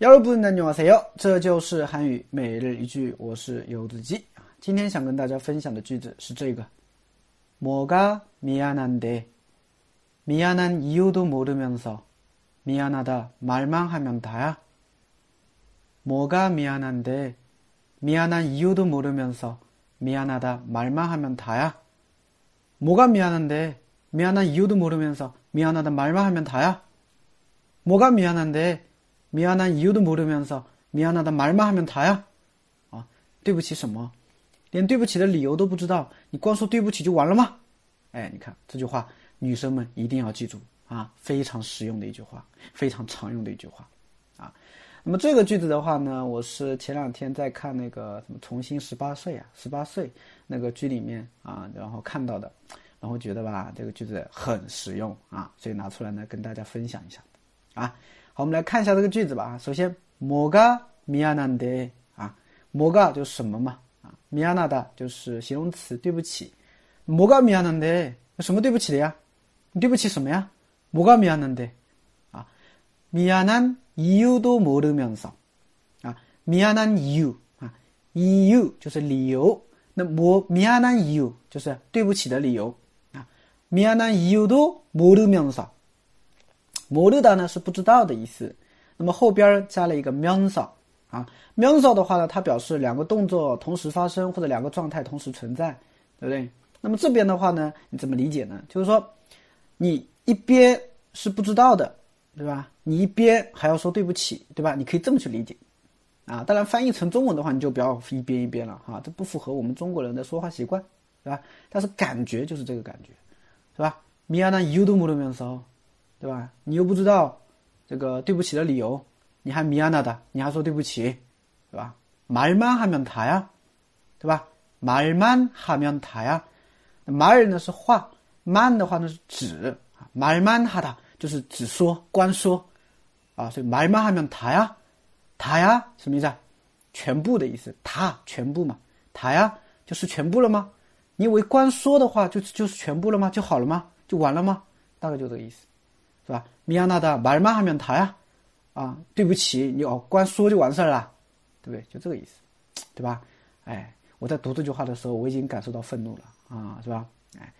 여러분 안녕하세요. 这就是韩语每日一句我是游子鸡今天想跟大家分享的句子是这个뭐가미안한데미안한이유도모르면서미안하다말만하면다야뭐가미안한데미안한이유도모르면서미안하다말만하면다야뭐가미안한데미안한이유도모르면서미안하다말만하면다야뭐가미안한데 미안한이유도모르면서미안하다말만하면다呀？啊，对不起什么？连对不起的理由都不知道，你光说对不起就完了吗？哎，你看这句话，女生们一定要记住啊，非常实用的一句话，非常常用的一句话啊。那么这个句子的话呢，我是前两天在看那个什么《重新十八岁》啊，十八岁那个剧里面啊，然后看到的，然后觉得吧，这个句子很实用啊，所以拿出来呢跟大家分享一下 啊。好，我们来看一下这个句子吧。首先，뭐가미안한 데， 啊，뭐가就是什么嘛，啊，미안하다就是形容词，对不起。뭐가미안한 데， 什么对不起的呀？你对不起什么呀？뭐가미안한 데， 啊，미안한이유도모르면 서， 啊，미안한이 유， 啊，이유就是理由。那뭐미안한이 유， 就是对不起的理由。啊，미안한이유도모르면 서。 모르다呢是不知道的意思，那么后边加了一个면 서， 啊，면 서的话呢，它表示两个动作同时发生或者两个状态同时存在，对不对？那么这边的话呢，你怎么理解呢？就是说，你一边是不知道的，对吧？你一边还要说对不起，对吧？你可以这么去理解，啊，当然翻译成中文的话，你就不要一边一边了哈，这不符合我们中国人的说话习惯，对吧？但是感觉就是这个感觉，是吧？미안한이유도모르면 서。 对吧？你又不知道这个对不起的理由，你还미안하 다， 你还说对不起，对吧？말만하면다 야， 对吧？말만하면다 야， 말呢是话，만的话呢是指啊，말만하다就是只说，光说啊，所以말만하면다 야， 다 야， 什么意思啊？全部的意思，다全部嘛，다 야， 就是全部了吗？你以为光说的话就就是全部了吗？就好了吗？就完了吗？大概就这个意思。 是吧？미안하다말만하면다 야， 啊，对不起，你哦，光说就完事儿了，对不对？就这个意思，对吧？哎，我在读这句话的时候，我已经感受到愤怒了啊，是吧？哎，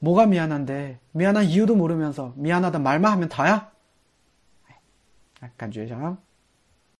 뭐가미안한 데， 미안한이유도모르면서미안하다말만하면다 야， 哎，感觉一下啊。